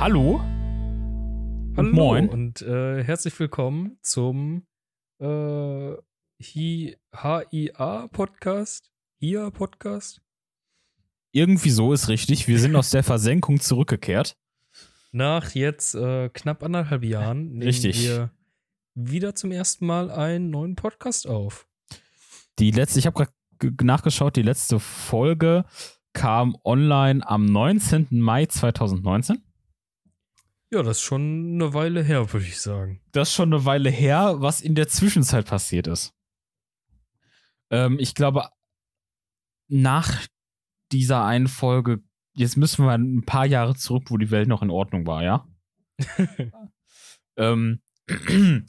Hallo. Hallo moin. und äh, herzlich willkommen zum äh, Hi HIA Podcast. HIA Podcast. Irgendwie so ist richtig. Wir sind aus der Versenkung zurückgekehrt. Nach jetzt äh, knapp anderthalb Jahren nehmen Richtig. wir wieder zum ersten Mal einen neuen Podcast auf. Die letzte, ich habe gerade nachgeschaut, die letzte Folge kam online am 19. Mai 2019. Ja, das ist schon eine Weile her, würde ich sagen. Das ist schon eine Weile her, was in der Zwischenzeit passiert ist. Ähm, ich glaube, nach dieser einen Folge, jetzt müssen wir ein paar Jahre zurück, wo die Welt noch in Ordnung war, ja? ähm,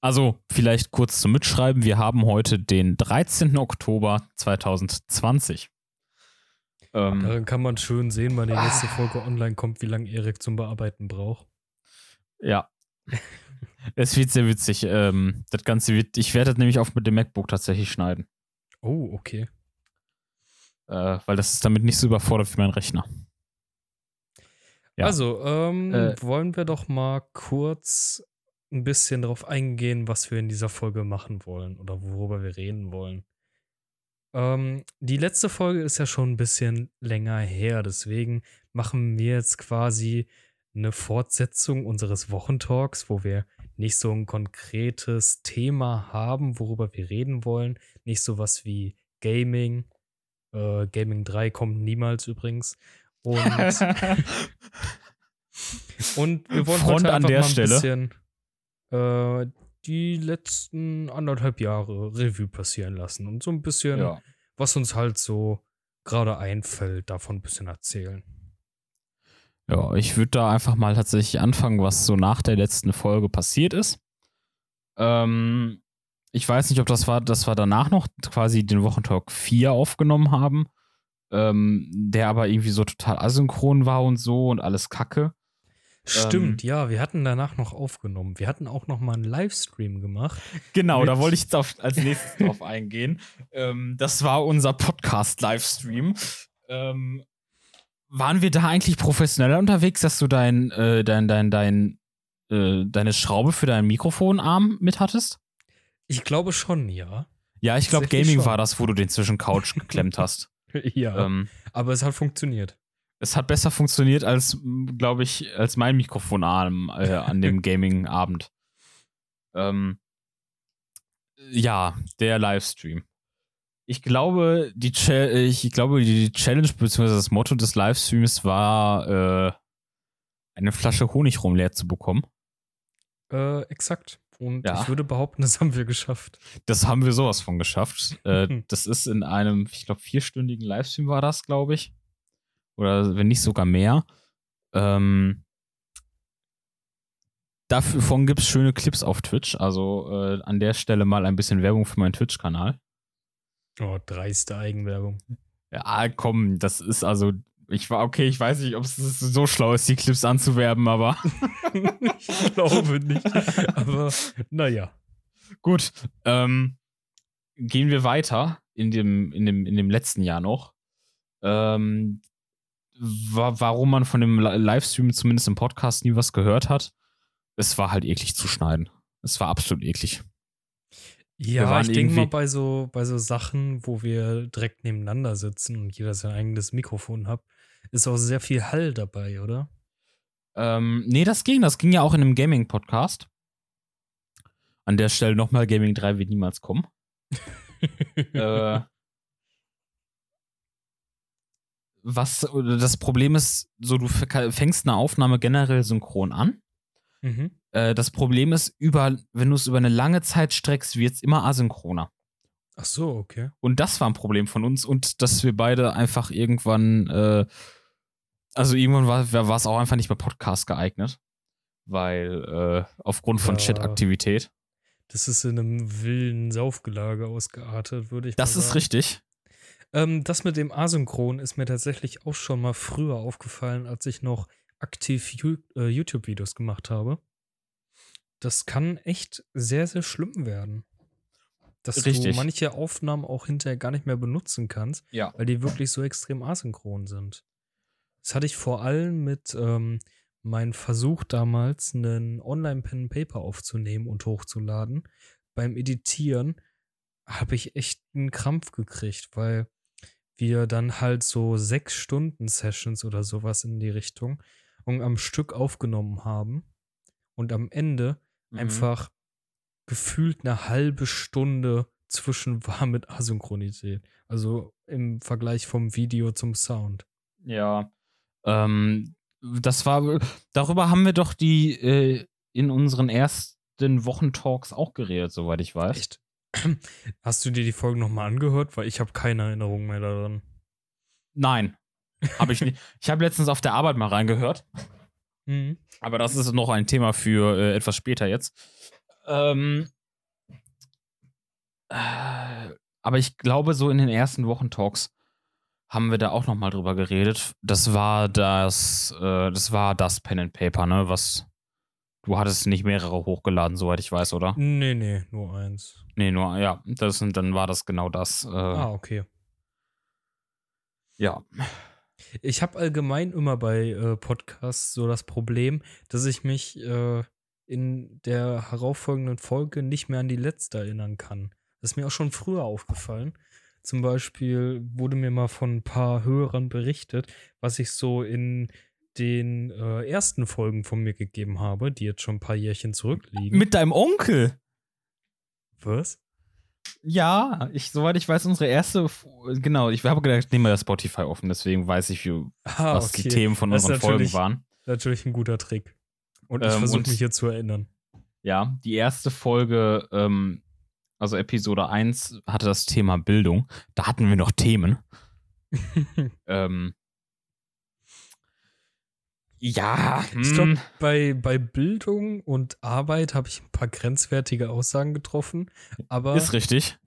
also, vielleicht kurz zum Mitschreiben. Wir haben heute den 13. Oktober 2020. Ähm, Darin kann man schön sehen, wann die nächste Folge online kommt, wie lange Erik zum Bearbeiten braucht. Ja. es wird sehr witzig. Ähm, das Ganze wird, ich werde das nämlich auch mit dem MacBook tatsächlich schneiden. Oh, okay. Äh, weil das ist damit nicht so überfordert wie mein Rechner. Ja. Also, ähm, Äh, wollen wir doch mal kurz ein bisschen darauf eingehen, was wir in dieser Folge machen wollen oder worüber wir reden wollen. Ähm, die letzte Folge ist ja schon ein bisschen länger her, deswegen machen wir jetzt quasi eine Fortsetzung unseres Wochentalks, wo wir nicht so ein konkretes Thema haben, worüber wir reden wollen. Nicht sowas wie Gaming. Äh, Gaming 3 kommt niemals übrigens. Und und wir wollen Front heute an einfach der mal ein Stelle. bisschen äh, die letzten anderthalb Jahre Revue passieren lassen und so ein bisschen, ja. was uns halt so gerade einfällt, davon ein bisschen erzählen. ja, ich würde da einfach mal tatsächlich anfangen, was so nach der letzten Folge passiert ist. Ähm, ich weiß nicht, ob das war, dass wir danach noch quasi den Wochentalk 4 aufgenommen haben, ähm, der aber irgendwie so total asynchron war und so und alles kacke. Stimmt, ja, wir hatten danach noch aufgenommen. Wir hatten auch noch mal einen Livestream gemacht. Genau, da wollte ich jetzt auf, als nächstes drauf eingehen. Ähm, das war unser Podcast-Livestream. Ähm, waren wir da eigentlich professioneller unterwegs, dass du dein, äh, dein, dein, dein, äh, deine Schraube für deinen Mikrofonarm mit hattest? Ich glaube schon, ja. Ja, ich glaube, Gaming schon. war das, wo du den zwischen Couch geklemmt hast. ja, Ähm, aber es hat funktioniert. Es hat besser funktioniert als, glaube ich, als mein Mikrofonarm äh, an dem Gaming-Abend. Ähm, ja, der Livestream. Ich glaube, die, Cha- ich glaube, die Challenge bzw. das Motto des Livestreams war, äh, eine Flasche Honig rumleer zu bekommen. Äh, exakt. Und Ja. ich würde behaupten, das haben wir geschafft. Das haben wir sowas von geschafft. Äh, das ist in einem, ich glaube, vierstündigen Livestream war das, glaube ich. Oder wenn nicht sogar mehr. Ähm, davon gibt es schöne Clips auf Twitch. Also äh, an der Stelle mal ein bisschen Werbung für meinen Twitch-Kanal. Oh, dreiste Eigenwerbung. Ja, komm, das ist also. Ich war okay, ich weiß nicht, ob es so schlau ist, die Clips anzuwerben, aber ich glaube nicht. Aber naja. Gut, ähm, gehen wir weiter in dem, in dem, in dem letzten Jahr noch. Ähm, warum man von dem Li- Livestream zumindest im Podcast nie was gehört hat. Es war halt eklig zu schneiden. Es war absolut eklig. Ja, ich denke mal bei so, bei so Sachen, wo wir direkt nebeneinander sitzen und jeder sein eigenes Mikrofon hat, ist auch sehr viel Hall dabei, oder? Ähm, nee, das ging. Das ging ja auch in einem Gaming-Podcast. An der Stelle nochmal, Gaming 3 wird niemals kommen. äh, was das Problem ist, so du fängst eine Aufnahme generell synchron an. mhm. Äh, das Problem ist, über, wenn du es über eine lange Zeit streckst, wird es immer asynchroner. Ach so, okay. Und das war ein Problem von uns und dass wir beide einfach irgendwann, äh, also irgendwann war war es auch einfach nicht mehr Podcast geeignet, weil äh, aufgrund von Ja. Chat-Aktivität. Das ist in einem wilden Saufgelage ausgeartet, würde ich Das mal ist sagen. richtig. Ähm, das mit dem Asynchron ist mir tatsächlich auch schon mal früher aufgefallen, als ich noch aktiv äh, YouTube-Videos gemacht habe. Das kann echt sehr, sehr schlimm werden. Dass Richtig. du manche Aufnahmen auch hinterher gar nicht mehr benutzen kannst, Ja. weil die wirklich so extrem asynchron sind. Das hatte ich vor allem mit ähm, meinem Versuch damals, einen Online-Pen Paper aufzunehmen und hochzuladen. Beim Editieren habe ich echt einen Krampf gekriegt, weil wir dann halt so sechs Stunden Sessions oder sowas in die Richtung und am Stück aufgenommen haben und am Ende mhm. einfach gefühlt eine halbe Stunde zwischen war mit Asynchronität. Also im Vergleich vom Video zum Sound. Ja. Ähm, das war, darüber haben wir doch die äh, in unseren ersten Wochentalks auch geredet, soweit ich weiß. Echt? Hast du dir die Folgen nochmal angehört? Weil ich habe keine Erinnerung mehr daran. Nein, habe ich nicht. Ich habe letztens auf der Arbeit mal reingehört. Mhm. Aber das ist noch ein Thema für äh, etwas später jetzt. Ähm, äh, aber ich glaube, so in den ersten Wochentalks haben wir da auch noch mal drüber geredet. Das war das, äh, das war das Pen and Paper, ne? Was du hattest nicht mehrere hochgeladen, soweit ich weiß, oder? Nee, nee, nur eins. Nee, nur, ja, das, dann war das genau das. Äh, ah, okay. Ja. Ich habe allgemein immer bei äh, Podcasts so das Problem, dass ich mich äh, in der herauffolgenden Folge nicht mehr an die letzte erinnern kann. Das ist mir auch schon früher aufgefallen. Zum Beispiel wurde mir mal von ein paar Hörern berichtet, was ich so in den äh, ersten Folgen von mir gegeben habe, die jetzt schon ein paar Jährchen zurückliegen. Mit deinem Onkel? Was? Ja, ich, soweit ich weiß, unsere erste, genau, ich habe gedacht, ich nehme das Spotify offen, deswegen weiß ich, wie, ah, was okay. die Themen von das unseren Folgen waren. Natürlich ein guter Trick. Und ich ähm, versuche mich hier zu erinnern. Ja, die erste Folge, ähm, also Episode 1, hatte das Thema Bildung. Da hatten wir noch Themen. ähm, ja, hm. ich glaube, bei, bei Bildung und Arbeit habe ich ein paar grenzwertige Aussagen getroffen. Aber ist richtig.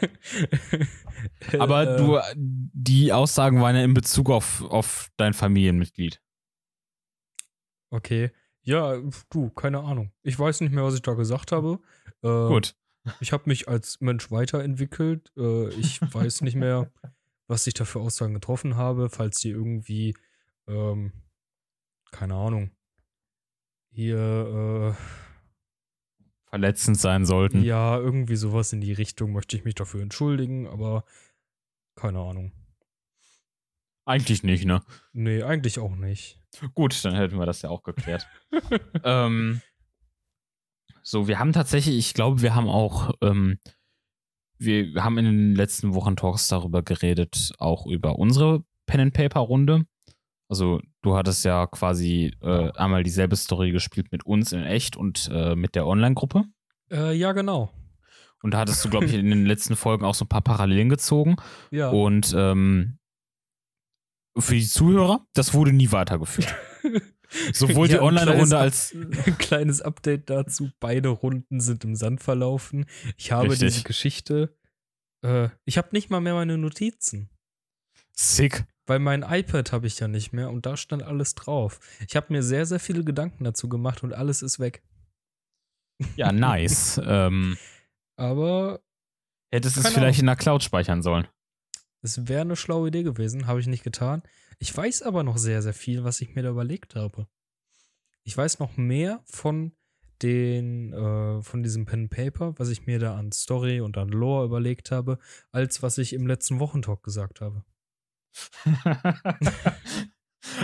aber äh, du, die Aussagen waren ja in Bezug auf, auf dein Familienmitglied. Okay. Ja, du, keine Ahnung. Ich weiß nicht mehr, was ich da gesagt habe. Äh, Gut. Ich habe mich als Mensch weiterentwickelt. Äh, ich weiß nicht mehr, was ich da für Aussagen getroffen habe, falls die irgendwie ähm, keine Ahnung, hier äh, verletzend sein sollten. Ja, irgendwie sowas in die Richtung möchte ich mich dafür entschuldigen, aber keine Ahnung. Eigentlich nicht, ne? Nee, eigentlich auch nicht. Gut, dann hätten wir das ja auch geklärt. ähm, so, wir haben tatsächlich, ich glaube, wir haben auch, ähm, wir haben in den letzten Wochen Talks darüber geredet, auch über unsere Pen and Paper Runde. Also du hattest ja quasi äh, einmal dieselbe Story gespielt mit uns in echt und äh, mit der Online-Gruppe. Äh, ja, genau. Und da hattest du, glaube ich, in den letzten Folgen auch so ein paar Parallelen gezogen. Ja. Und ähm, für die Zuhörer, das wurde nie weitergeführt. Sowohl ja, die Online-Runde als. Ein kleines Update dazu. Beide Runden sind im Sand verlaufen. Ich habe Richtig. diese Geschichte. Äh, ich habe nicht mal mehr meine Notizen. Sick. Weil mein iPad habe ich ja nicht mehr und da stand alles drauf. Ich habe mir sehr, sehr viele Gedanken dazu gemacht und alles ist weg. Ja, nice. ähm, Aber. Hättest es vielleicht in der Cloud speichern sollen. Es wäre eine schlaue Idee gewesen, habe ich nicht getan. Ich weiß aber noch sehr, sehr viel, was ich mir da überlegt habe. Ich weiß noch mehr von den, äh, von diesem Pen Paper, was ich mir da an Story und an Lore überlegt habe, als was ich im letzten Wochentalk gesagt habe.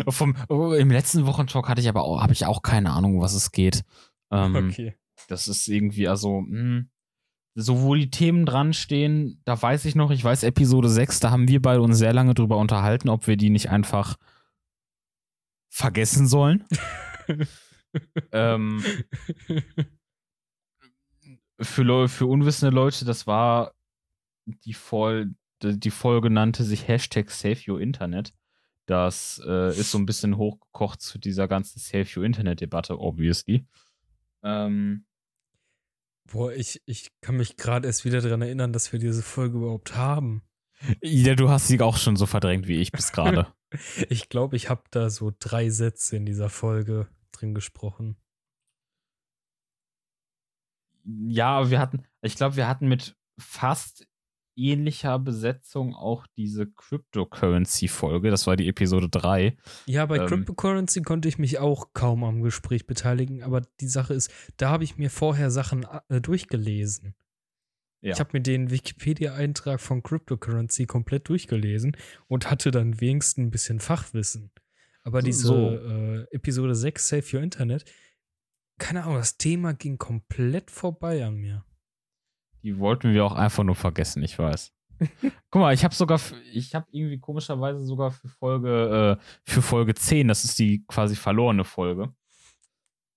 Vom, oh, Im letzten Wochentalk hatte ich aber auch, habe ich auch keine Ahnung, was es geht. Ähm, okay. Das ist irgendwie, also, mh, hm, so wo die Themen dran stehen, da weiß ich noch, ich weiß Episode 6, da haben wir beide uns sehr lange drüber unterhalten, ob wir die nicht einfach vergessen sollen. ähm, für, für unwissende Leute, das war die voll die Folge nannte sich Hashtag Save Your Internet. Das äh, ist so ein bisschen hochgekocht zu dieser ganzen Save Your Internet-Debatte, obviously. Ähm, Boah, ich, ich kann mich gerade erst wieder daran erinnern, dass wir diese Folge überhaupt haben. Ja, du hast sie auch schon so verdrängt wie ich bis gerade. ich glaube, ich habe da so drei Sätze in dieser Folge drin gesprochen. Ja, wir hatten, ich glaube, wir hatten mit fast ähnlicher Besetzung auch diese Cryptocurrency-Folge. Das war die Episode 3. Ja, bei Ähm. Cryptocurrency konnte ich mich auch kaum am Gespräch beteiligen, aber die Sache ist, da habe ich mir vorher Sachen äh, durchgelesen. Ja. Ich habe mir den Wikipedia-Eintrag von Cryptocurrency komplett durchgelesen und hatte dann wenigstens ein bisschen Fachwissen. Aber diese so. äh, Episode 6, Save Your Internet, keine Ahnung, das Thema ging komplett vorbei an mir. Die wollten wir auch einfach nur vergessen, ich weiß. Guck mal, ich habe sogar, ich habe irgendwie komischerweise sogar für Folge, äh, für Folge 10, das ist die quasi verlorene Folge,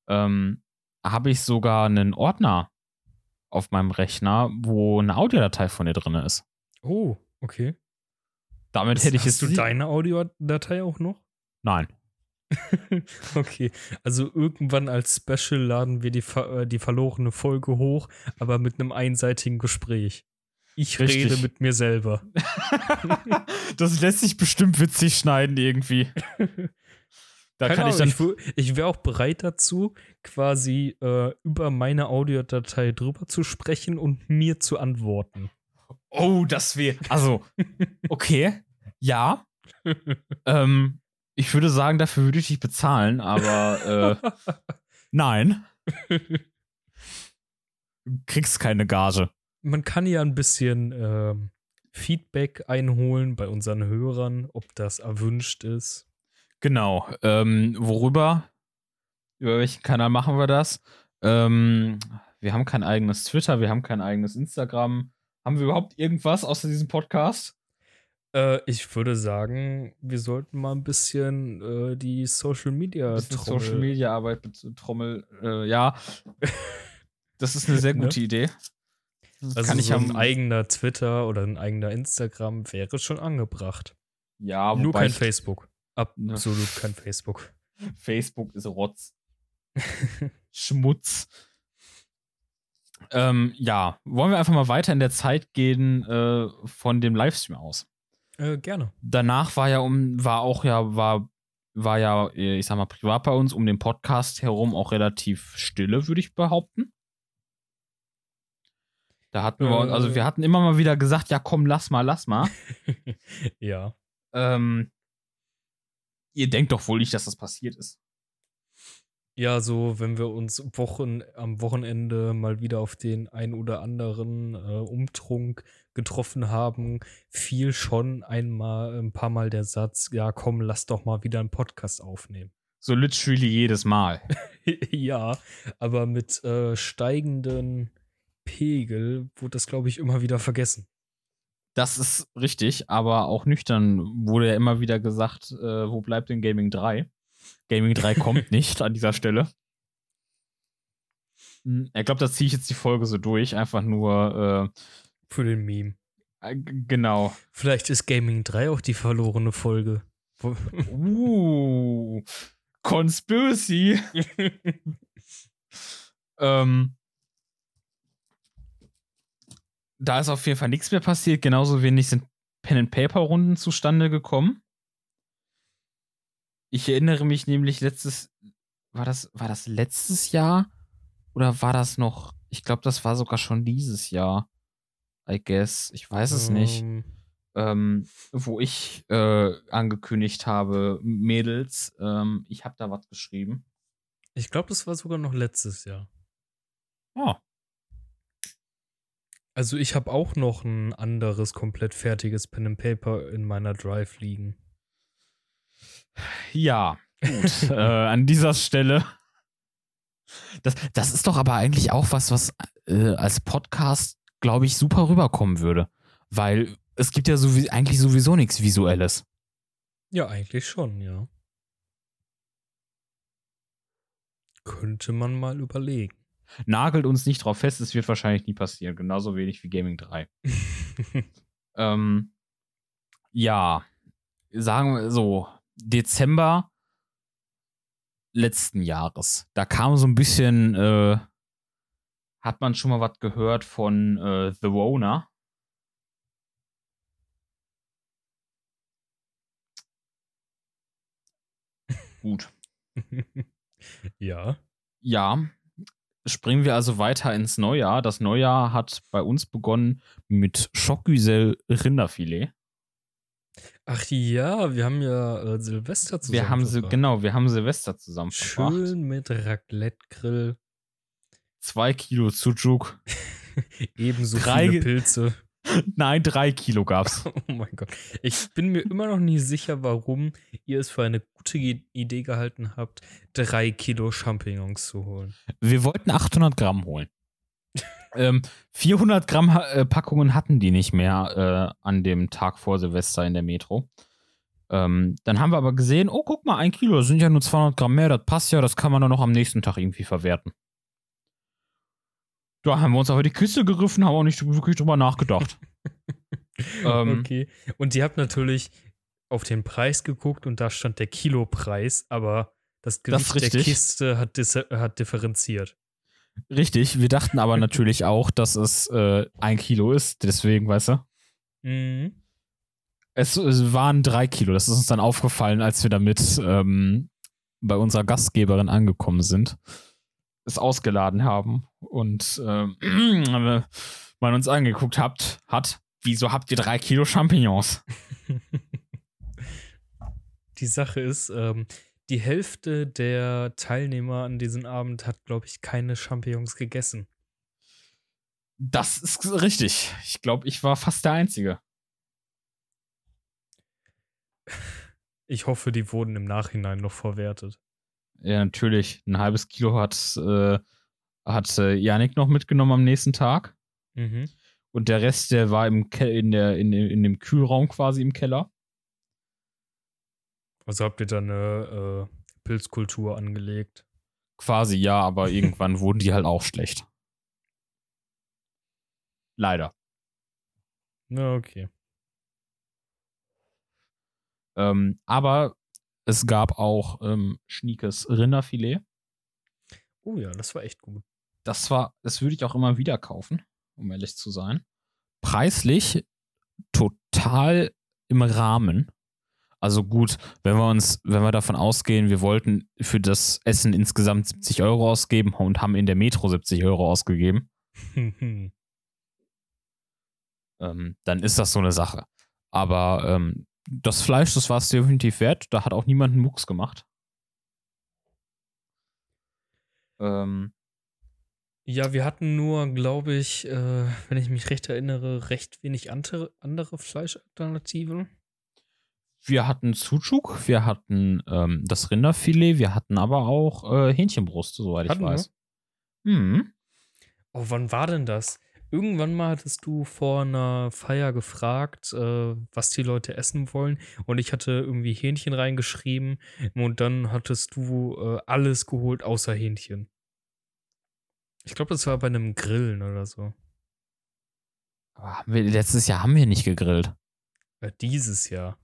ähm, habe ich sogar einen Ordner auf meinem Rechner, wo eine Audiodatei von dir drin ist. Oh, okay. Damit hätte ich Hast jetzt. du deine Audiodatei auch noch? Nein. Okay, also irgendwann als Special laden wir die, ver äh, die verlorene Folge hoch, aber mit einem einseitigen Gespräch. Ich Richtig. rede mit mir selber. das lässt sich bestimmt witzig schneiden irgendwie. Da Keine kann ich dann. ich, ich wäre auch bereit dazu, quasi äh, über meine Audiodatei drüber zu sprechen und mir zu antworten. oh, das wäre. Also, okay. Ja. ähm, ich würde sagen, dafür würde ich dich bezahlen, aber äh, nein. Du kriegst keine Gage. Man kann ja ein bisschen ähm, Feedback einholen bei unseren Hörern, ob das erwünscht ist. Genau. Ähm, worüber? Über welchen Kanal machen wir das? Ähm, wir haben kein eigenes Twitter, wir haben kein eigenes Instagram. Haben wir überhaupt irgendwas außer diesem Podcast? Äh, ich würde sagen, wir sollten mal ein bisschen äh, die Social Media Trommel- Social Media Arbeit, Trommel, äh, ja. Das ist eine sehr Ne? gute Idee. Das Also kann ich so ein eigener Twitter oder ein eigener Instagram wäre schon angebracht. ja, Nur wobei kein Facebook. Ne. Absolut kein Facebook. Facebook ist Rotz. Schmutz. Ähm, ja, wollen wir einfach mal weiter in der Zeit gehen äh, von dem Livestream aus. Äh, gerne. Danach war ja um, war auch ja, war, war ja, äh, ich sag mal, privat bei uns um den Podcast herum auch relativ stille, würde ich behaupten. Da hatten wir, also Äh. wir hatten immer mal wieder gesagt, ja komm, lass mal, lass mal. ja. ähm, ihr denkt doch wohl nicht, dass das passiert ist. Ja, so, wenn wir uns Wochen, am Wochenende mal wieder auf den ein oder anderen äh, Umtrunk getroffen haben, fiel schon einmal, ein paar Mal der Satz, ja komm, lass doch mal wieder einen Podcast aufnehmen. So literally jedes Mal. ja, aber mit äh, steigenden Pegel wurde das, glaube ich, immer wieder vergessen. Das ist richtig, aber auch nüchtern wurde ja immer wieder gesagt, äh, wo bleibt denn Gaming 3? Gaming 3 kommt nicht an dieser Stelle. Hm, Ich glaube, da ziehe ich jetzt die Folge so durch, einfach nur, Für den Meme. äh, genau. Vielleicht ist Gaming 3 auch die verlorene Folge. Uh, Conspiracy. ähm, da ist auf jeden Fall nichts mehr passiert, genauso wenig sind Pen-and-Paper-Runden zustande gekommen. Ich erinnere mich nämlich letztes, war das, war das letztes Jahr? Oder war das noch, ich glaube, das war sogar schon dieses Jahr. I guess. Ich weiß es nicht Ähm, ähm, wo ich äh, angekündigt habe, Mädels, ähm, ich habe da was geschrieben. Ich glaube, das war sogar noch letztes Jahr. Oh, Also ich habe auch noch ein anderes komplett fertiges Pen and Paper in meiner Drive liegen. ja, gut. äh, an dieser Stelle. Das, das ist doch aber eigentlich auch was, was äh, als Podcast, glaube ich, super rüberkommen würde. Weil es gibt ja sowie eigentlich sowieso nichts Visuelles. Ja, eigentlich schon, ja. Könnte man mal überlegen. Nagelt uns nicht drauf fest, es wird wahrscheinlich nie passieren. Genauso wenig wie Gaming 3. Ähm, ja, sagen wir so, Dezember letzten Jahres. Da kam so ein bisschen, äh, hat man schon mal was gehört von äh, The Rona. Gut. ja. Ja, springen wir also weiter ins Neujahr. Das Neujahr hat bei uns begonnen mit Schockgüsel Rinderfilet. Ach ja, wir haben ja äh, Silvester zusammen. Wir haben verbracht. genau, wir haben Silvester zusammen. Schön mit Raclette-Grill, Zwei Kilo Sucuk. ebenso Drei- viele Pilze. Nein, drei Kilo gab's. Oh mein Gott. Ich bin mir immer noch nicht sicher, warum ihr es für eine gute Idee gehalten habt, drei Kilo Champignons zu holen. Wir wollten 800 Gramm holen. ähm, 400 Gramm äh, Packungen hatten die nicht mehr äh, an dem Tag vor Silvester in der Metro. Ähm, dann haben wir aber gesehen, oh, guck mal, ein Kilo, das sind ja nur 200 Gramm mehr, das passt ja, das kann man dann noch am nächsten Tag irgendwie verwerten. Da haben wir uns aber die Küste gegriffen, haben auch nicht wirklich drüber nachgedacht. Ähm. okay. Und ihr habt natürlich auf den Preis geguckt und da stand der Kilopreis, aber das Das Gewicht der richtig. Kiste hat, hat differenziert. Richtig, wir dachten aber natürlich auch, dass es äh, ein Kilo ist, deswegen, weißt du? Mhm. Es, es waren drei Kilo. Das ist uns dann aufgefallen, als wir damit ähm, bei unserer Gastgeberin angekommen sind, es ausgeladen haben und ähm, man uns angeguckt habt, hat, wieso habt ihr drei Kilo Champignons? Die Sache ist, ähm, die Hälfte der Teilnehmer an diesem Abend hat, glaube ich, keine Champignons gegessen. Das ist richtig. Ich glaube, ich war fast der Einzige. Ich hoffe, die wurden im Nachhinein noch verwertet. Ja, natürlich. Ein halbes Kilo hat, äh, hat äh, Janik noch mitgenommen am nächsten Tag. Mhm. Und der Rest, der war im Ke in, der, in, dem- in dem Kühlraum quasi im Keller. Also habt ihr da eine äh, Pilzkultur angelegt? Quasi ja, aber irgendwann wurden die halt auch schlecht. Leider. Na, okay. Ähm, aber es gab auch ähm, schniekes Rinderfilet. Oh ja, das war echt gut. Das war, das würde ich auch immer wieder kaufen, um ehrlich zu sein. Preislich total im Rahmen. Also gut, wenn wir uns, wenn wir davon ausgehen, wir wollten für das Essen insgesamt 70 Euro ausgeben und haben in der Metro 70 Euro ausgegeben, ähm, dann ist das so eine Sache. Aber ähm, das Fleisch, das war es definitiv wert. Da hat auch niemand einen Mucks gemacht. Ähm, ja, wir hatten nur, glaube ich, äh, wenn ich mich recht erinnere, recht wenig andere, andere Fleischalternativen. wir hatten Sucuk, wir hatten ähm, das Rinderfilet, wir hatten aber auch äh, Hähnchenbrust, soweit ich Hatten wir? weiß. Mhm. Oh, wann war denn das? Irgendwann mal hattest du vor einer Feier gefragt, äh, was die Leute essen wollen. Und ich hatte irgendwie Hähnchen reingeschrieben. Und dann hattest du äh, alles geholt außer Hähnchen. Ich glaube, das war bei einem Grillen oder so. Wir, letztes Jahr haben wir nicht gegrillt. Äh, dieses Jahr.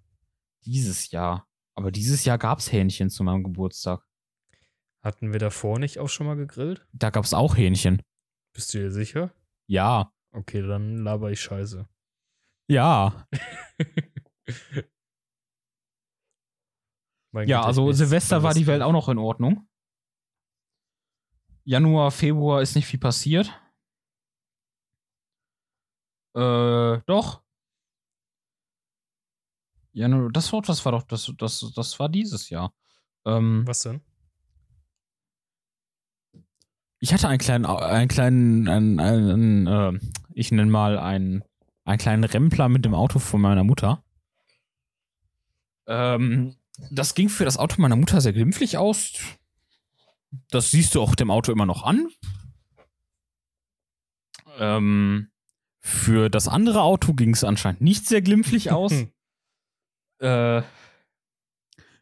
Dieses Jahr. Aber dieses Jahr gab es Hähnchen zu meinem Geburtstag. Hatten wir davor nicht auch schon mal gegrillt? Da gab es auch Hähnchen. Bist du dir sicher? Ja. Okay, dann laber ich Scheiße. Ja. Mein Ja, Gott, also Silvester war die Welt auch noch in Ordnung. Januar, Februar ist nicht viel passiert. Äh, doch. Januar, das war, das war doch, das, das, das war dieses Jahr. Ähm, Was denn? Ich hatte einen kleinen, einen kleinen, einen, einen, äh, ich nenne mal einen, einen kleinen Rempler mit dem Auto von meiner Mutter. Ähm, das ging für das Auto meiner Mutter sehr glimpflich aus. Das siehst du auch dem Auto immer noch an. Ähm, für das andere Auto ging es anscheinend nicht sehr glimpflich aus. äh,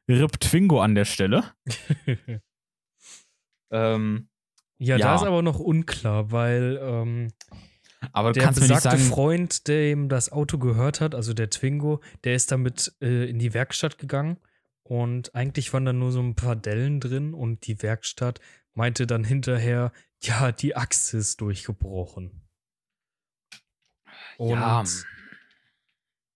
Rip Twingo an der Stelle. Ähm, ja, Ja. da ist aber noch unklar, weil ähm, aber du der kannst mir nicht besagte sagen, Freund, dem das Auto gehört hat, also der Twingo, der ist damit äh, in die Werkstatt gegangen und eigentlich waren da nur so ein paar Dellen drin und die Werkstatt meinte dann hinterher, ja, die Achse ist durchgebrochen. Und ja,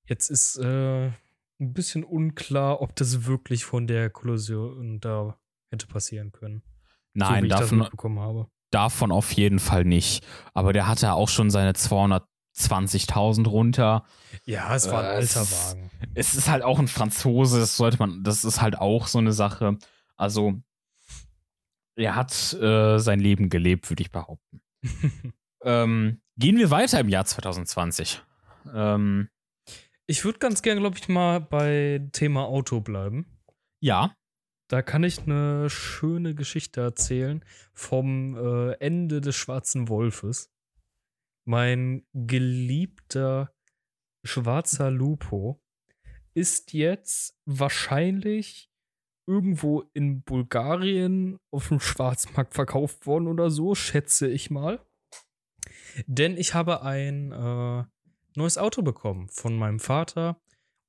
jetzt ist äh, ein bisschen unklar, ob das wirklich von der Kollision da hätte passieren können. So nein, das davon, davon auf jeden Fall nicht. Aber der hatte auch schon seine 220.000 runter. Ja, es war ein Äh, alter es- Wagen. Es ist halt auch ein Franzose, das sollte man, das ist halt auch so eine Sache. Also, er hat äh, sein Leben gelebt, würde ich behaupten. ähm, gehen wir weiter im Jahr 2020. Ähm, Ich würde ganz gern, glaube ich, mal bei Thema Auto bleiben. ja, Da kann ich eine schöne Geschichte erzählen vom äh, Ende des Schwarzen Wolfes. Mein geliebter schwarzer Lupo ist jetzt wahrscheinlich irgendwo in Bulgarien auf dem Schwarzmarkt verkauft worden oder so, schätze ich mal. Denn ich habe ein äh, neues Auto bekommen von meinem Vater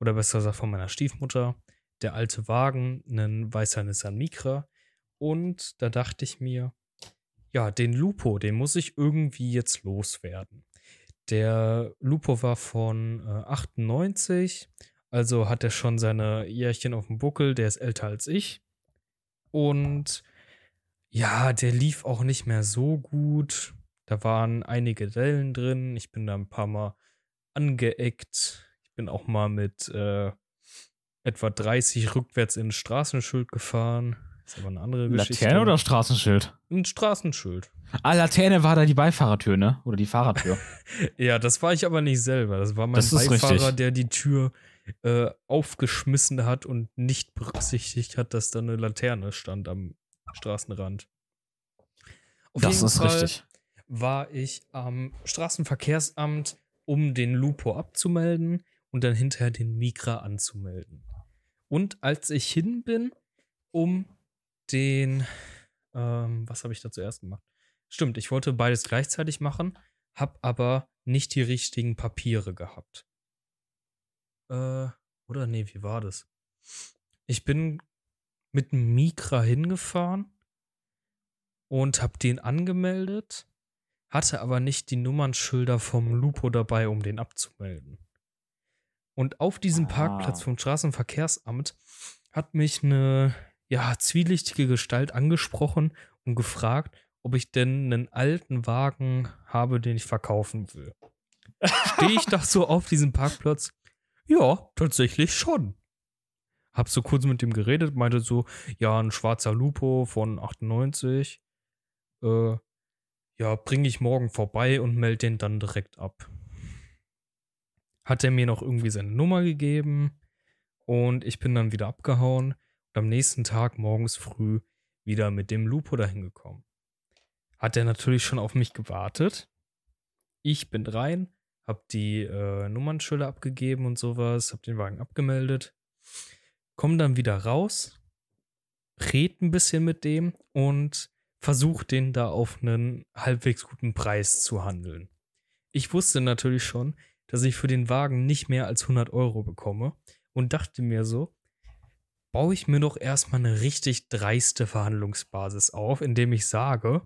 oder besser gesagt von meiner Stiefmutter der alte Wagen, ein weißer Nissan Micra. Und da dachte ich mir, ja, den Lupo, den muss ich irgendwie jetzt loswerden. Der Lupo war von äh, 98, also hat er schon seine Jährchen auf dem Buckel, der ist älter als ich. Und ja, der lief auch nicht mehr so gut. Da waren einige Dellen drin. Ich bin da ein paar Mal angeeckt. Ich bin auch mal mit äh, etwa 30 rückwärts in ein Straßenschild gefahren. Ist aber eine andere Geschichte. Laterne oder Straßenschild? Ein Straßenschild. Ah, Laterne war da die Beifahrertür, ne? Oder die Fahrertür. Ja, das war ich aber nicht selber. Das war mein Das Beifahrer, richtig. der die Tür äh, aufgeschmissen hat und nicht berücksichtigt hat, dass da eine Laterne stand am Straßenrand. Auf das jeden ist Fall richtig. war ich am Straßenverkehrsamt, um den Lupo abzumelden und dann hinterher den Mikra anzumelden. Und als ich hin bin, um den, ähm, was habe ich da zuerst gemacht? Stimmt, ich wollte beides gleichzeitig machen, habe aber nicht die richtigen Papiere gehabt. Äh, oder nee, wie war das? Ich bin mit dem Mikra hingefahren und habe den angemeldet, hatte aber nicht die Nummernschilder vom Lupo dabei, um den abzumelden. Und auf diesem Ah. Parkplatz vom Straßenverkehrsamt hat mich eine ja, zwielichtige Gestalt angesprochen und gefragt, ob ich denn einen alten Wagen habe, den ich verkaufen will. Stehe ich da so auf diesem Parkplatz? Ja, tatsächlich schon. Hab so kurz mit dem geredet, meinte so, ja, ein schwarzer Lupo von 98. Äh, ja, bringe ich morgen vorbei und melde den dann direkt ab. Hat er mir noch irgendwie seine Nummer gegeben und ich bin dann wieder abgehauen und am nächsten Tag morgens früh wieder mit dem Lupo dahin gekommen. Hat er natürlich schon auf mich gewartet. Ich bin rein, hab die äh, Nummernschilder abgegeben und sowas, hab den Wagen abgemeldet, komm dann wieder raus, red ein bisschen mit dem und versuch den da auf einen halbwegs guten Preis zu handeln. Ich wusste natürlich schon, dass ich für den Wagen nicht mehr als 100 Euro bekomme und dachte mir so, baue ich mir doch erstmal eine richtig dreiste Verhandlungsbasis auf, indem ich sage,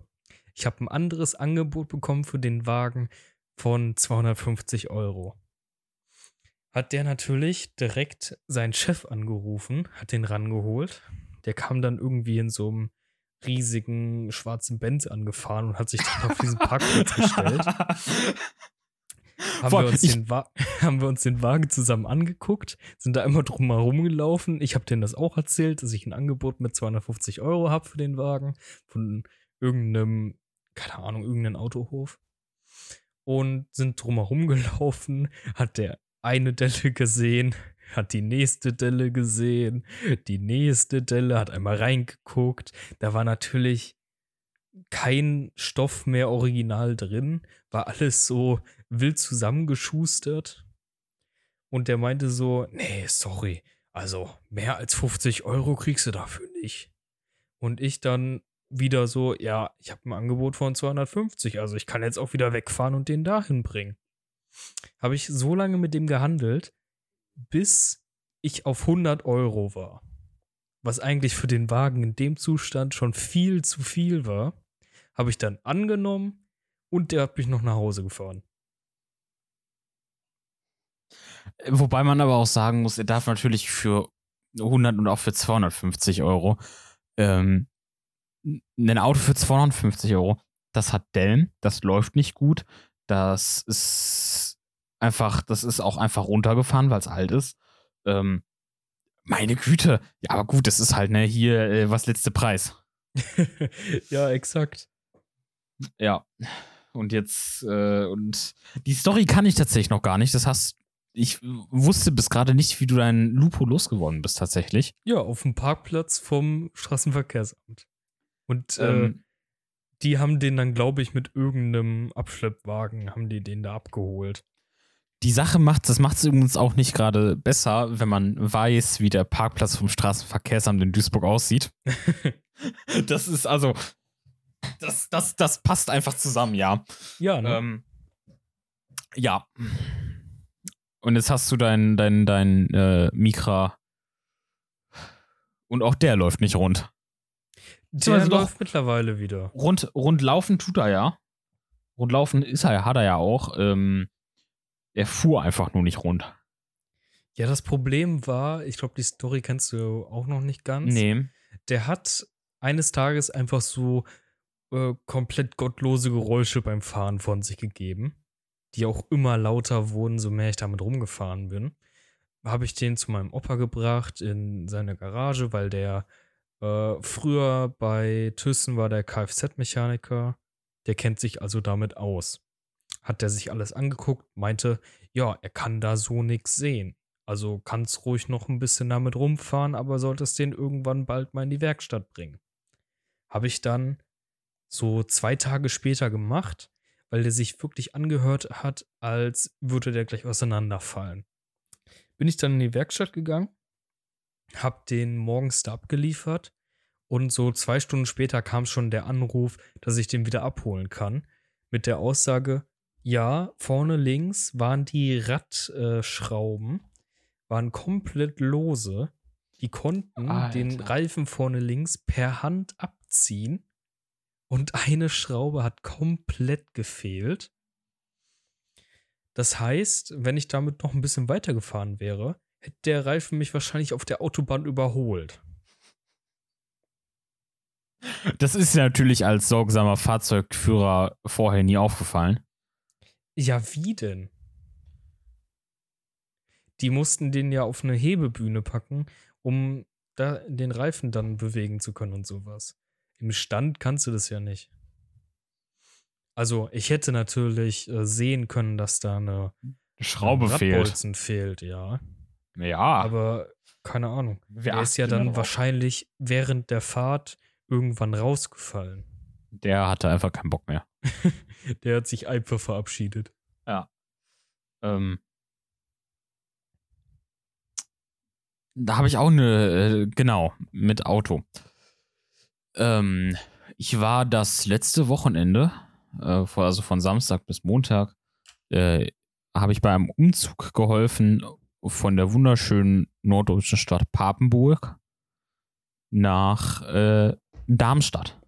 ich habe ein anderes Angebot bekommen für den Wagen von 250 Euro. Hat der natürlich direkt seinen Chef angerufen, hat den rangeholt. Der kam dann irgendwie in so einem riesigen schwarzen Benz angefahren und hat sich dann auf diesen Parkplatz gestellt. Haben Vor- wir, uns ich- den Wa- haben wir uns den Wagen zusammen angeguckt, sind da immer drum herum gelaufen. Ich habe denen das auch erzählt, dass ich ein Angebot mit 250 Euro habe für den Wagen von irgendeinem, keine Ahnung, irgendeinem Autohof. Und sind drum herum gelaufen, hat der eine Delle gesehen, hat die nächste Delle gesehen, die nächste Delle, hat einmal reingeguckt. Da war natürlich kein Stoff mehr original drin, war alles so wild zusammengeschustert. Und der meinte so, nee, sorry, also mehr als 50 Euro kriegst du dafür nicht. Und ich dann wieder so, ja, ich habe ein Angebot von 250, also ich kann jetzt auch wieder wegfahren und den dahin bringen. Habe ich so lange mit dem gehandelt, bis ich auf 100 Euro war. Was eigentlich für den Wagen in dem Zustand schon viel zu viel war, habe ich dann angenommen und der hat mich noch nach Hause gefahren. Wobei man aber auch sagen muss, er darf natürlich für 100 und auch für 250 Euro ähm, ein Auto für 250 Euro das hat Dellen, das läuft nicht gut, das ist einfach, das ist auch einfach runtergefahren, weil es alt ist. Ähm, meine Güte, ja, aber gut, das ist halt, ne, hier, äh, was letzte Preis. ja, exakt. Ja. Und jetzt, äh, und die Story kann ich tatsächlich noch gar nicht. Das hast, ich wusste bis gerade nicht, wie du deinen Lupo losgeworden bist, tatsächlich. Ja, auf dem Parkplatz vom Straßenverkehrsamt. Und äh, ähm, die haben den dann, glaube ich, mit irgendeinem Abschleppwagen, haben die den da abgeholt. Die Sache macht, das macht es übrigens auch nicht gerade besser, wenn man weiß, wie der Parkplatz vom Straßenverkehrsamt in Duisburg aussieht. das ist also, das, das, das passt einfach zusammen, ja. Ja, ne? Ähm, ja. Und jetzt hast du dein, dein, dein äh, Mikra. Und auch der läuft nicht rund. Der also läuft mittlerweile wieder. Rund, rundlaufen tut er ja. Rundlaufen ist er, hat er ja auch. Ähm, er fuhr einfach nur nicht rund. Ja, das Problem war, ich glaube, die Story kennst du auch noch nicht ganz. Nee. Der hat eines Tages einfach so äh, komplett gottlose Geräusche beim Fahren von sich gegeben, die auch immer lauter wurden, so mehr ich damit rumgefahren bin. Habe ich den zu meinem Opa gebracht in seine Garage, weil der äh, früher bei Thyssen war der Kfz-Mechaniker. Der kennt sich also damit aus. Hat der sich alles angeguckt, meinte, ja, er kann da so nichts sehen. Also kannst ruhig noch ein bisschen damit rumfahren, aber solltest den irgendwann bald mal in die Werkstatt bringen. Habe ich dann so zwei Tage später gemacht, weil der sich wirklich angehört hat, als würde der gleich auseinanderfallen. Bin ich dann in die Werkstatt gegangen, hab den morgens da abgeliefert und so zwei Stunden später kam schon der Anruf, dass ich den wieder abholen kann, mit der Aussage, ja, vorne links waren die Radschrauben, waren komplett lose. Die konnten Alter. den Reifen vorne links per Hand abziehen und eine Schraube hat komplett gefehlt. Das heißt, wenn ich damit noch ein bisschen weitergefahren wäre, hätte der Reifen mich wahrscheinlich auf der Autobahn überholt. Das ist natürlich als sorgsamer Fahrzeugführer vorher nie aufgefallen. Ja, wie denn? Die mussten den ja auf eine Hebebühne packen, um da den Reifen dann bewegen zu können und sowas. Im Stand kannst du das ja nicht. Also, ich hätte natürlich äh, sehen können, dass da eine Schraube fehlt. fehlt, ja. Ja. Aber keine Ahnung. Wer der ist ja dann wahrscheinlich während der Fahrt irgendwann rausgefallen. Der hatte einfach keinen Bock mehr. der hat sich einfach verabschiedet. Ja. Ähm. Da habe ich auch eine, äh, genau, mit Auto. Ähm, ich war das letzte Wochenende, äh, also von Samstag bis Montag, äh, habe ich bei einem Umzug geholfen von der wunderschönen norddeutschen Stadt Papenburg nach äh, Darmstadt.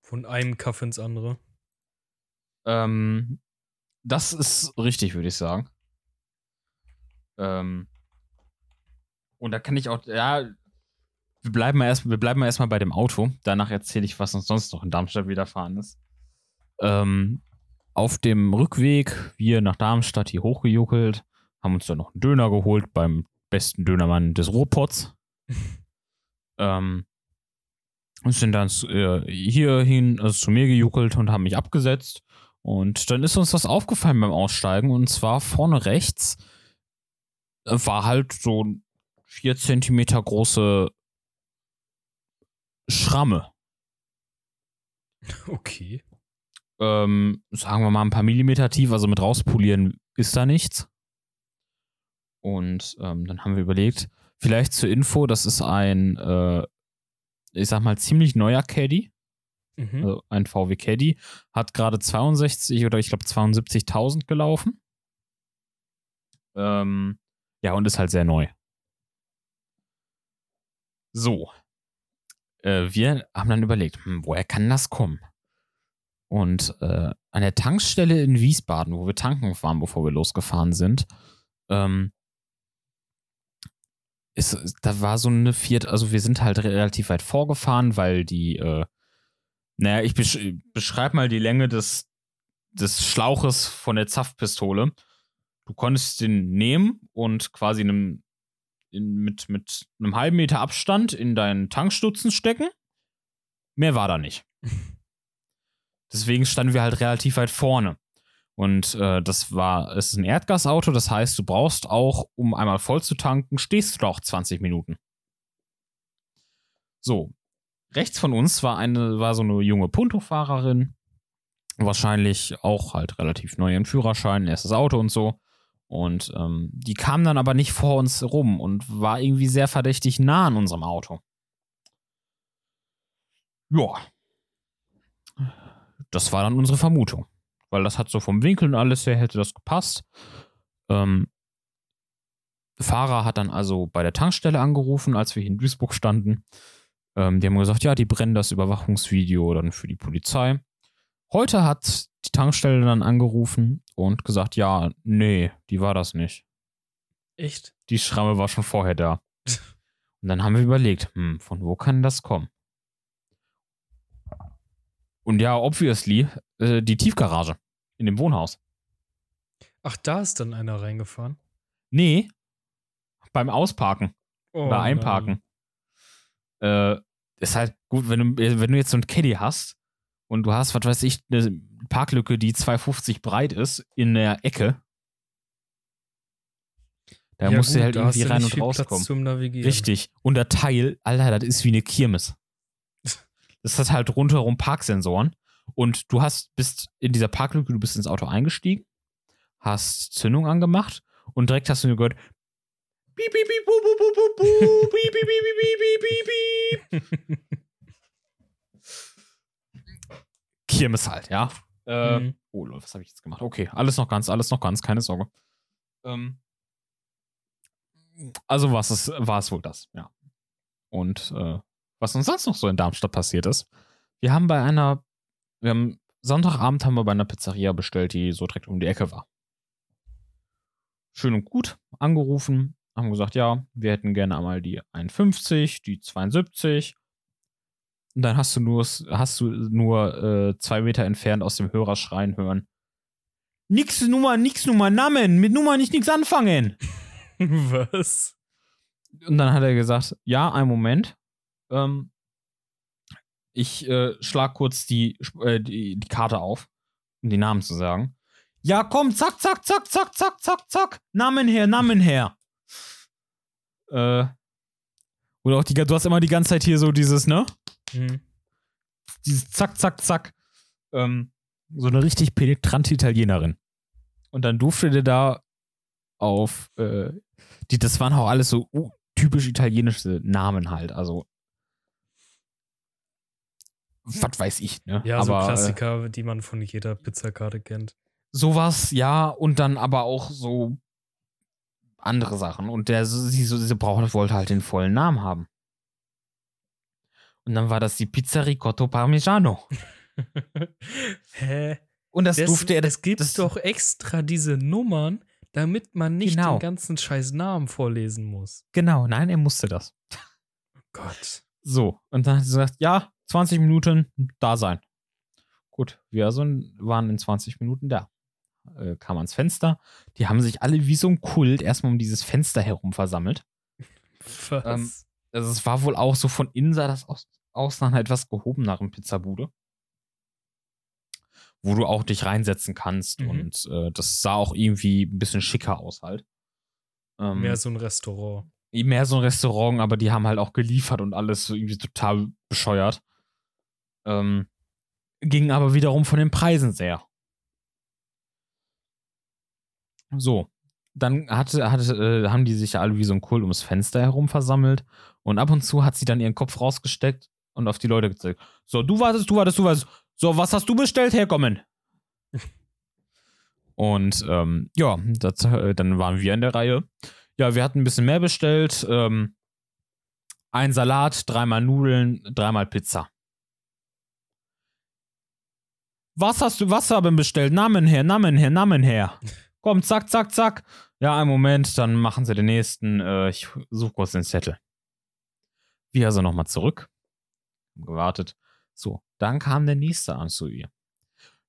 Von einem Kaff ins andere. Ähm, das ist richtig, würde ich sagen. Ähm, und da kann ich auch, ja, wir bleiben mal erst, erstmal bei dem Auto. Danach erzähle ich, was uns sonst noch in Darmstadt widerfahren ist. Ähm, auf dem Rückweg, wir nach Darmstadt hier hochgejuckelt, haben uns dann noch einen Döner geholt beim besten Dönermann des Ruhrpots. ähm, und sind dann äh, hierhin, also zu mir gejuckelt und haben mich abgesetzt. Und dann ist uns was aufgefallen beim Aussteigen. Und zwar vorne rechts war halt so ein 4 Zentimeter große Schramme. Okay. Ähm, sagen wir mal ein paar Millimeter tief, also mit rauspolieren ist da nichts. Und ähm, dann haben wir überlegt, vielleicht zur Info, das ist ein, äh, ich sag mal, ziemlich neuer Caddy. Mhm. Also ein VW Caddy. Hat gerade 62 oder ich glaube 72.000 gelaufen. Ähm, ja, und ist halt sehr neu. So, äh, wir haben dann überlegt, hm, woher kann das kommen? Und äh, an der Tankstelle in Wiesbaden, wo wir tanken waren, bevor wir losgefahren sind, ähm, ist, da war so eine vierte, also wir sind halt relativ weit vorgefahren, weil die, äh, Naja, ich besch beschreibe mal die Länge des, des Schlauches von der Zapfpistole. Du konntest den nehmen und quasi einem, in, mit, mit einem halben Meter Abstand in deinen Tankstutzen stecken. Mehr war da nicht. Deswegen standen wir halt relativ weit vorne. Und äh, das war, es ist ein Erdgasauto, das heißt, du brauchst auch, um einmal voll zu tanken, stehst du auch 20 Minuten. So. Rechts von uns war eine, war so eine junge Punto-Fahrerin. Wahrscheinlich auch halt relativ neu ihren Führerschein, erstes Auto und so. Und ähm, die kam dann aber nicht vor uns rum und war irgendwie sehr verdächtig nah an unserem Auto. Ja. Das war dann unsere Vermutung. Weil das hat so vom Winkel und alles her hätte das gepasst. Ähm, Fahrer hat dann also bei der Tankstelle angerufen, als wir hier in Duisburg standen. Ähm, die haben gesagt, ja, die brennen das Überwachungsvideo dann für die Polizei. Heute hat die Tankstelle dann angerufen und gesagt, ja, nee, die war das nicht. Echt? Die Schramme war schon vorher da. Und dann haben wir überlegt, hm, von wo kann das kommen? Und ja, obviously, äh, die Tiefgarage in dem Wohnhaus. Ach, da ist dann einer reingefahren? Nee, beim Ausparken Oh, oder Einparken. Äh, ist halt gut, wenn du, wenn du jetzt so ein Caddy hast und du hast, was weiß ich, eine Parklücke, die 2,50 breit ist, in der Ecke. Da Ja, musst du gut, halt da hast irgendwie du rein und rauskommen. zum Navigieren. Richtig. Und der Teil, Alter, das ist wie eine Kirmes. Das hat halt rundherum Parksensoren. Und du hast, bist in dieser Parklücke, du bist ins Auto eingestiegen, hast Zündung angemacht und direkt hast du gehört, piep, piep, piep, bu, bu, bu, bu, bu, piep, piep, piep, piep, piep, piep, piep. Kirmes halt, ja. Äh, Mhm. Oh, was habe ich jetzt gemacht? Okay, alles noch ganz, alles noch ganz, keine Sorge. Ähm, also was es, war es wohl das, ja. Und äh, was uns sonst noch so in Darmstadt passiert ist, wir haben bei einer, wir haben, Sonntagabend haben wir bei einer Pizzeria bestellt, die so direkt um die Ecke war. Schön und gut, angerufen, haben gesagt, ja, wir hätten gerne einmal die 51, die 72. Und dann hast du nur, hast du nur äh, zwei Meter entfernt aus dem Hörer schreien hören. Nix Nummer, nix Nummer, Namen, mit Nummer nicht nix anfangen. Was? Und dann hat er gesagt, ja, einen Moment. Ähm, ich äh, schlag kurz die, äh, die, die Karte auf, um die Namen zu sagen. Ja, komm, zack, zack, zack, zack, zack, zack, zack. Namen her, Namen her. Äh, oder auch die, du hast immer die ganze Zeit hier so dieses, ne? Hm. Dieses Zack, Zack, Zack. Ähm, so eine richtig penetrante Italienerin. Und dann durfte der da auf, äh, die, das waren auch alles so uh, typisch italienische Namen halt. Also, was weiß ich, ne? Ja, aber, so Äh, Klassiker, die man von jeder Pizzakarte kennt. sowas, ja, und dann aber auch so andere Sachen. Und der, sie, so, sie brauchte, wollte halt den vollen Namen haben. Und dann war das die Pizza Ricotto Parmigiano. Hä? Und das Das, durfte er, es gibt das, doch extra diese Nummern, damit man nicht Genau. den ganzen scheiß Namen vorlesen muss. Genau, nein, er musste das. Gott. So, und dann hat sie gesagt, ja, 20 Minuten da sein. Gut, wir also waren in 20 Minuten da. Äh, kam ans Fenster. Die haben sich alle wie so ein Kult erstmal um dieses Fenster herum versammelt. Was? Ähm, Also es war wohl auch so von innen sah das aus, aus nach einer etwas gehobeneren Pizzabude. Wo du auch dich reinsetzen kannst Mhm. und äh, das sah auch irgendwie ein bisschen schicker aus halt. Ähm, Mehr so ein Restaurant. mehr so ein Restaurant, aber die haben halt auch geliefert und alles so irgendwie total bescheuert. Ähm, ging aber wiederum von den Preisen sehr. So, dann hatte, hatte, äh, haben die sich ja alle wie so ein Kult ums Fenster herum versammelt und ab und zu hat sie dann ihren Kopf rausgesteckt und auf die Leute gezeigt. So, du wartest, du wartest, du wartest. So, was hast du bestellt? Herkommen. und ähm, ja, das, äh, dann waren wir in der Reihe. Ja, wir hatten ein bisschen mehr bestellt. Ähm, ein Salat, dreimal Nudeln, dreimal Pizza. Was hast du, was haben bestellt? Namen her, Namen her, Namen her. Komm, zack, zack, zack. Ja, einen Moment, dann machen sie den nächsten. Äh, ich suche kurz den Zettel. Wir also nochmal zurück. Gewartet. So, Dann kam der nächste an zu ihr.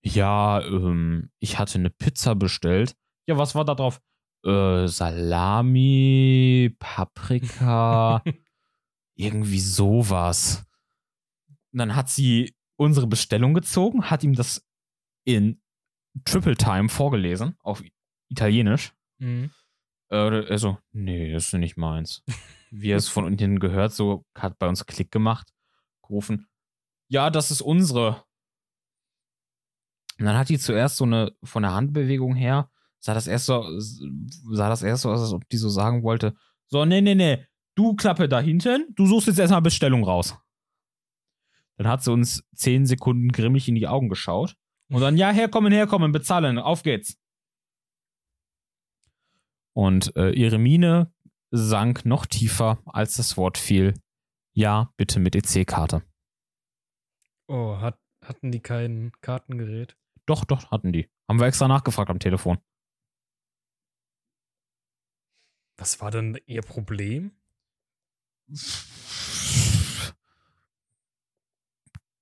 Ja, ähm, ich hatte eine Pizza bestellt. Ja, was war da drauf? Äh, Salami, Paprika, irgendwie sowas. Und dann hat sie unsere Bestellung gezogen, hat ihm das in Triple Time vorgelesen, auf Italienisch. Mhm. Äh, also, nee, das ist nicht meins. Wie er es von unten gehört, so hat bei uns Klick gemacht, gerufen. Ja, das ist unsere. Und dann hat die zuerst so eine, von der Handbewegung her, sah das erst so, sah das erst so aus, als ob die so sagen wollte, so, nee, nee, nee, du Klappe da hinten, du suchst jetzt erstmal Bestellung raus. Dann hat sie uns zehn Sekunden grimmig in die Augen geschaut und dann, ja, herkommen, herkommen, bezahlen, auf geht's. Und äh, ihre Miene sank noch tiefer, als das Wort fiel. Ja, bitte mit EC-Karte. Oh, hat, hatten die kein Kartengerät? Doch, doch, hatten die. Haben wir extra nachgefragt am Telefon. Was war denn ihr Problem?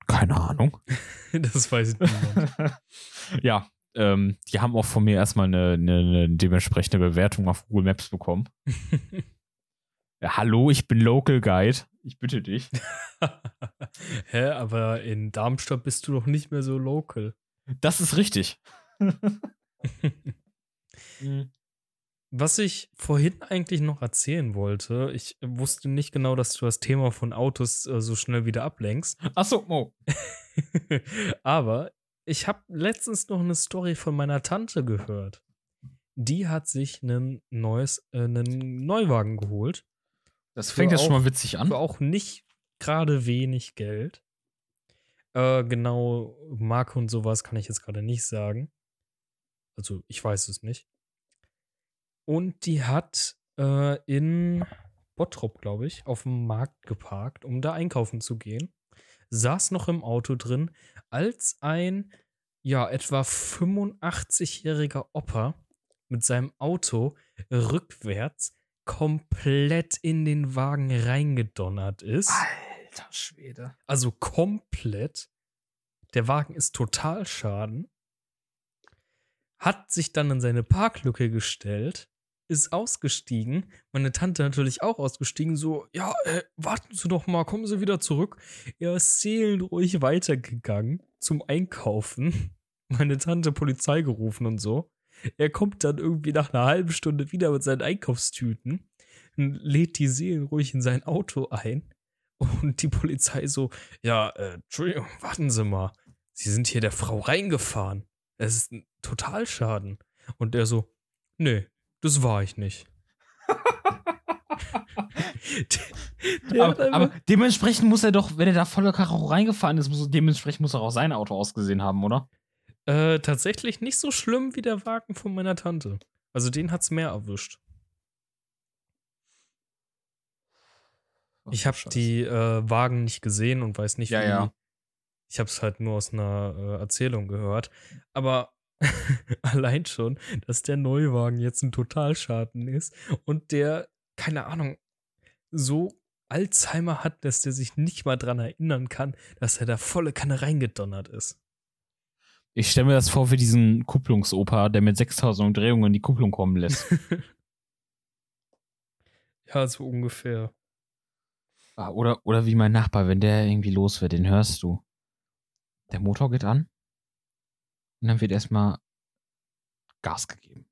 Keine Ahnung. das weiß niemand. ja, ähm, die haben auch von mir erstmal eine, eine, eine dementsprechende Bewertung auf Google Maps bekommen. ja, hallo, ich bin Local Guide. Ich bitte dich. Hä, aber in Darmstadt bist du doch nicht mehr so local. Das ist richtig. Mhm. Was ich vorhin eigentlich noch erzählen wollte, ich wusste nicht genau, dass du das Thema von Autos äh, so schnell wieder ablenkst. Achso, Mo. Aber ich habe letztens noch eine Story von meiner Tante gehört. Die hat sich einen neues, äh, einen Neuwagen geholt. Das fängt ja schon mal witzig an. Für auch nicht gerade wenig Geld. Äh, genau, Marke und sowas kann ich jetzt gerade nicht sagen. Also, ich weiß es nicht. Und die hat äh, in Bottrop, glaube ich, auf dem Markt geparkt, um da einkaufen zu gehen. Saß noch im Auto drin, als ein, ja, etwa 85-jähriger Opa mit seinem Auto rückwärts komplett in den Wagen reingedonnert ist. Alter Schwede. Also komplett. Der Wagen ist total schaden. Hat sich dann in seine Parklücke gestellt, ist ausgestiegen. Meine Tante natürlich auch ausgestiegen. So, ja, äh, warten Sie doch mal, kommen Sie wieder zurück. Er ist seelenruhig weitergegangen zum Einkaufen. Meine Tante Polizei gerufen und so. Er kommt dann irgendwie nach einer halben Stunde wieder mit seinen Einkaufstüten, lädt die seelenruhig in sein Auto ein. Und die Polizei so, ja, äh, Entschuldigung, warten Sie mal. Sie sind hier der Frau reingefahren. Es ist ein Totalschaden. Und er so, nee, das war ich nicht. aber, aber, dementsprechend muss er doch, wenn er da voller Karo reingefahren ist, muss, dementsprechend muss er auch sein Auto ausgesehen haben, oder? Äh, tatsächlich nicht so schlimm wie der Wagen von meiner Tante. Also den hat's mehr erwischt. Ich habe die äh, Wagen nicht gesehen und weiß nicht, ja, wie. Ja. Ich habe es halt nur aus einer äh, Erzählung gehört. Aber allein schon, dass der Neuwagen jetzt ein Totalschaden ist und der, keine Ahnung, so Alzheimer hat, dass der sich nicht mal dran erinnern kann, dass er da volle Kanne reingedonnert ist. Ich stelle mir das vor wie diesen Kupplungsoper, der mit 6000 Umdrehungen in die Kupplung kommen lässt. ja, so ungefähr. Ah, oder, oder wie mein Nachbar, wenn der irgendwie los wird, den hörst du. Der Motor geht an und dann wird erstmal Gas gegeben.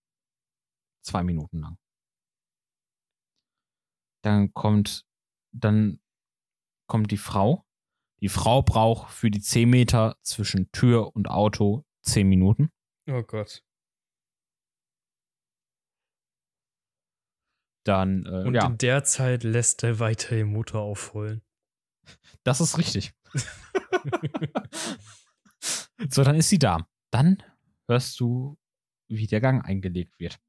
Zwei Minuten lang. Dann kommt, dann kommt die Frau die Frau braucht für die 10 Meter zwischen Tür und Auto 10 Minuten. Oh Gott. Dann, äh, und ja. in der Zeit lässt er weiter den Motor aufholen. Das ist richtig. so, dann ist sie da. Dann hörst du, wie der Gang eingelegt wird.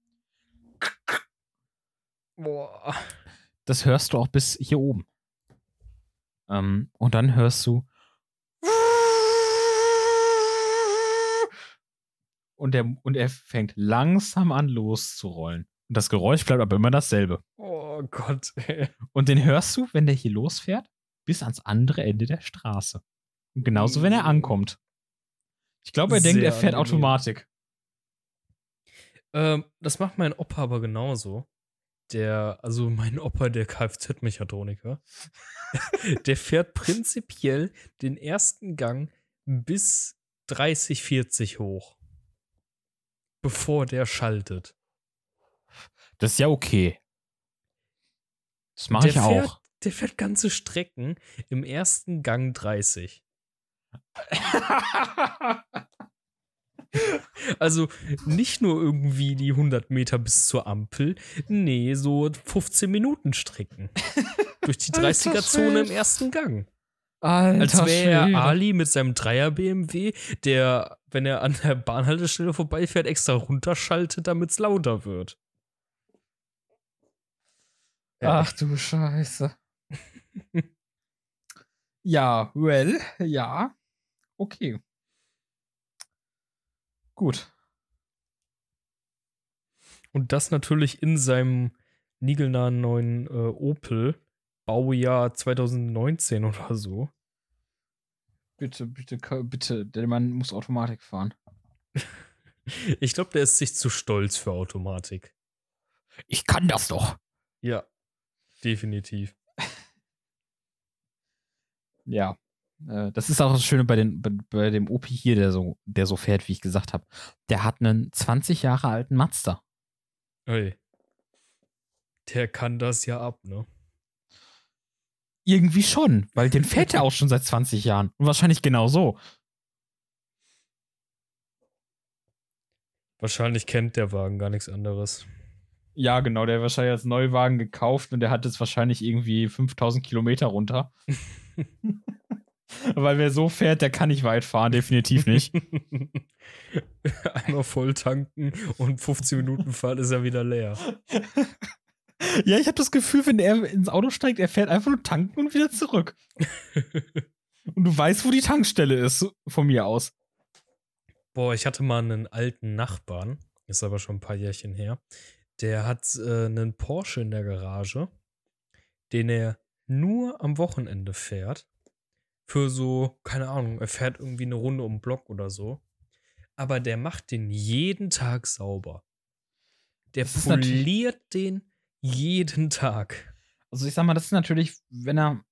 Boah. Das hörst du auch bis hier oben. Ähm, und dann hörst du. Und, der, und er fängt langsam an loszurollen. Und das Geräusch bleibt aber immer dasselbe. Oh Gott. Ey. Und den hörst du, wenn der hier losfährt, bis ans andere Ende der Straße. Genauso, wenn er ankommt. Ich glaube, er denkt, er fährt angenehm. Automatik. Ähm, das macht mein Opa aber genauso. Der, also mein Opa, der Kfz-Mechatroniker, der fährt prinzipiell den ersten Gang bis 30, 40 hoch. Bevor der schaltet. Das ist ja okay. Das mache ich fährt, auch. Der fährt ganze Strecken im ersten Gang 30. Also nicht nur irgendwie die 100 Meter bis zur Ampel, nee, so 15 Minuten Strecken. Durch die Alter 30er-Zone im ersten Gang. Alter Als wäre. Ali mit seinem Dreier-BMW, der, wenn er an der Bahnhaltestelle vorbeifährt, extra runterschaltet, damit es lauter wird. Ja, Ach du Scheiße. ja, well, ja. Okay. Gut. Und das natürlich in seinem niegelnahen neuen äh, Opel, Baujahr 2019 oder so. Bitte, bitte, bitte, der Mann muss Automatik fahren. Ich glaube, der ist sich zu stolz für Automatik. Ich kann das doch. Ja, definitiv. Ja. Äh, Das ist auch das Schöne bei, den, bei, bei dem OP hier, der so, der so fährt, wie ich gesagt habe. Der hat einen 20 Jahre alten Mazda. Ey. Der kann das ja ab, ne? Irgendwie schon, weil den fährt er auch schon seit 20 Jahren. Und wahrscheinlich genau so. Wahrscheinlich kennt der Wagen gar nichts anderes. Ja, genau, der hat wahrscheinlich als Neuwagen gekauft und der hat jetzt wahrscheinlich irgendwie 5000 Kilometer runter. Weil wer so fährt, der kann nicht weit fahren, definitiv nicht. Einmal voll tanken und 15 Minuten Fahrt ist er wieder leer. ja, ich habe das Gefühl, wenn er ins Auto steigt, er fährt einfach nur tanken und wieder zurück. Und du weißt, wo die Tankstelle ist, von mir aus. Boah, ich hatte mal einen alten Nachbarn, ist aber schon ein paar Jährchen her. Der hat äh, einen Porsche in der Garage, den er nur am Wochenende fährt. Für so, keine Ahnung, er fährt irgendwie eine Runde um den Block oder so. Aber der macht den jeden Tag sauber. Der poliert den jeden Tag. Also ich sag mal, das ist natürlich, wenn er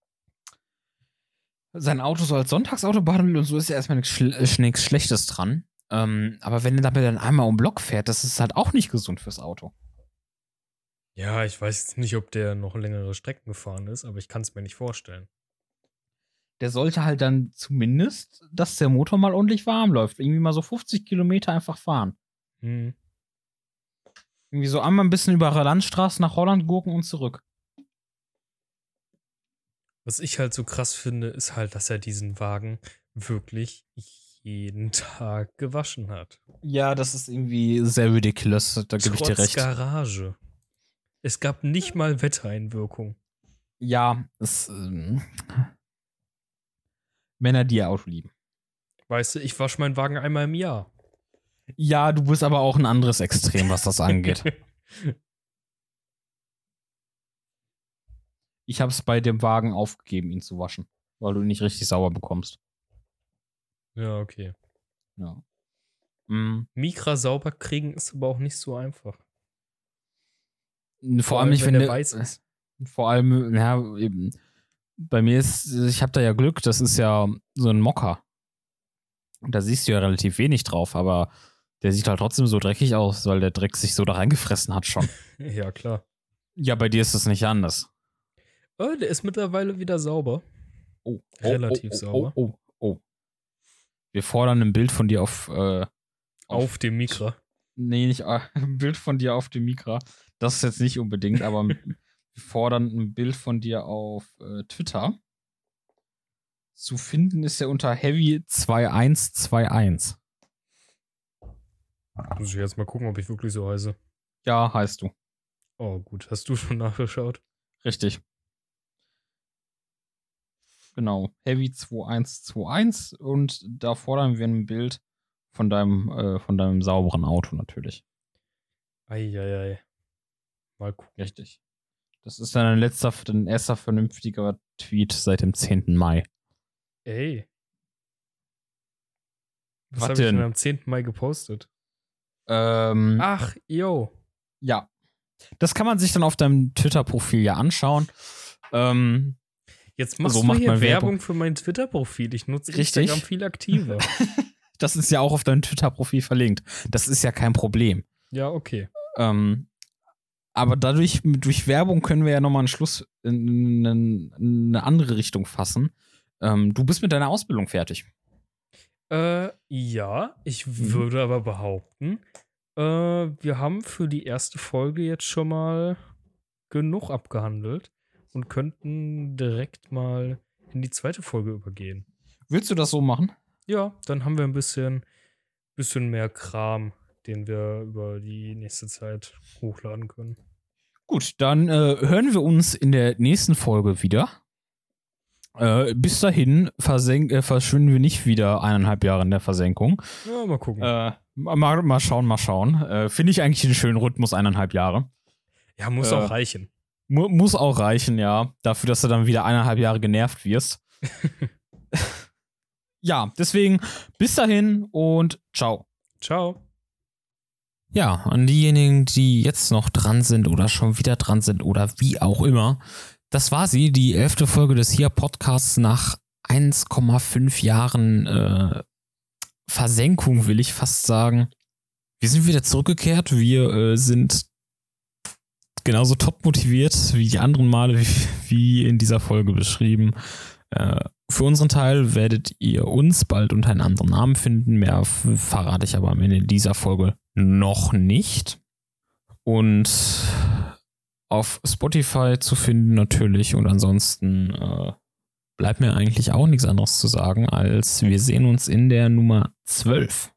sein Auto so als Sonntagsauto behandelt und so ist ja erstmal nichts, Schl äh, nichts Schlechtes dran. Ähm, aber wenn er damit dann einmal um den Block fährt, das ist halt auch nicht gesund fürs Auto. Ja, ich weiß nicht, ob der noch längere Strecken gefahren ist, aber ich kann es mir nicht vorstellen. Der sollte halt dann zumindest, dass der Motor mal ordentlich warm läuft. Irgendwie mal so 50 Kilometer einfach fahren. Hm. Irgendwie so einmal ein bisschen über Landstraße nach Holland gurken und zurück. Was ich halt so krass finde, ist halt, dass er diesen Wagen wirklich jeden Tag gewaschen hat. Ja, das ist irgendwie sehr ridiculous. Da gebe ich dir recht. Garage. Es gab nicht mal Wettereinwirkung. Ja, es. Ähm, Männer, die ihr Auto lieben. Weißt du, ich wasche meinen Wagen einmal im Jahr. Ja, du bist aber auch ein anderes Extrem, was das angeht. Ich habe es bei dem Wagen aufgegeben, ihn zu waschen, weil du ihn nicht richtig sauber bekommst. ja, okay. Ja. Mm, Mikra sauber kriegen ist aber auch nicht so einfach. Vor, allem nicht, wenn, der der weiß ist. Vor allem, ja, eben. Bei mir ist, ich habe da ja Glück, das ist ja so ein Mocker. Da siehst du ja relativ wenig drauf, aber der sieht halt trotzdem so dreckig aus, weil der Dreck sich so da reingefressen hat schon. Ja, klar. ja, bei dir ist das nicht anders. Oh, der ist mittlerweile wieder sauber. Oh, Relativ oh, oh, sauber. Oh, oh, oh. Wir fordern ein Bild von dir auf, äh, Auf dem Mikra. nee, nicht ein Bild von dir auf dem Mikra. Das ist jetzt nicht unbedingt, aber wir fordern ein Bild von dir auf äh, Twitter. Zu finden ist er unter Heavy2121. Muss ich jetzt mal gucken, ob ich wirklich so heiße. Ja, heißt du. Oh, gut. Hast du schon nachgeschaut? Richtig. Genau. Heavy2121 und da fordern wir ein Bild von deinem, äh, von deinem sauberen Auto natürlich. Eieiei. Mal gucken. Richtig. Das ist dann ein letzter, dein erster vernünftiger Tweet seit dem 10. Mai. Ey. Was Was habe ich denn? am 10. Mai gepostet? Ähm, Ach, yo. Ja. Das kann man sich dann auf deinem Twitter-Profil ja anschauen. Ähm, Jetzt machst So du macht hier Werbung. Werbung. für mein Twitter-Profil. Ich nutze Richtig. Instagram viel aktiver. das ist ja auch auf deinem Twitter-Profil verlinkt. Das ist ja kein Problem. ja, okay. Ähm, aber dadurch, durch Werbung können wir ja nochmal einen Schluss in, in, in eine andere Richtung fassen. Ähm, du bist mit deiner Ausbildung fertig. Äh, ja, ich Mhm. würde aber behaupten, äh, wir haben für die erste Folge jetzt schon mal genug abgehandelt und könnten direkt mal in die zweite Folge übergehen. Willst du das so machen? Ja, dann haben wir ein bisschen, bisschen mehr Kram, den wir über die nächste Zeit hochladen können. Gut, dann äh, hören wir uns in der nächsten Folge wieder. Äh, bis dahin äh, verschwinden wir nicht wieder eineinhalb Jahre in der Versenkung. Ja, mal gucken. Äh, mal, mal schauen, mal schauen. Äh, Finde ich eigentlich einen schönen Rhythmus, eineinhalb Jahre. ja, muss äh, auch reichen. Mu muss auch reichen, ja. Dafür, dass du dann wieder eineinhalb Jahre genervt wirst. ja, deswegen bis dahin und ciao. Ciao. Ja, an diejenigen, die jetzt noch dran sind oder schon wieder dran sind oder wie auch immer. Das war sie, die elfte Folge des hier Podcasts nach 1,5 Jahren äh, Versenkung, will ich fast sagen. Wir sind wieder zurückgekehrt. Wir äh, sind genauso top motiviert wie die anderen Male, wie, wie in dieser Folge beschrieben. Äh, für unseren Teil werdet ihr uns bald unter einem anderen Namen finden. Mehr verrate ich aber am Ende dieser Folge noch nicht. Und auf Spotify zu finden natürlich. Und ansonsten äh, bleibt mir eigentlich auch nichts anderes zu sagen, als wir sehen uns in der Nummer 12.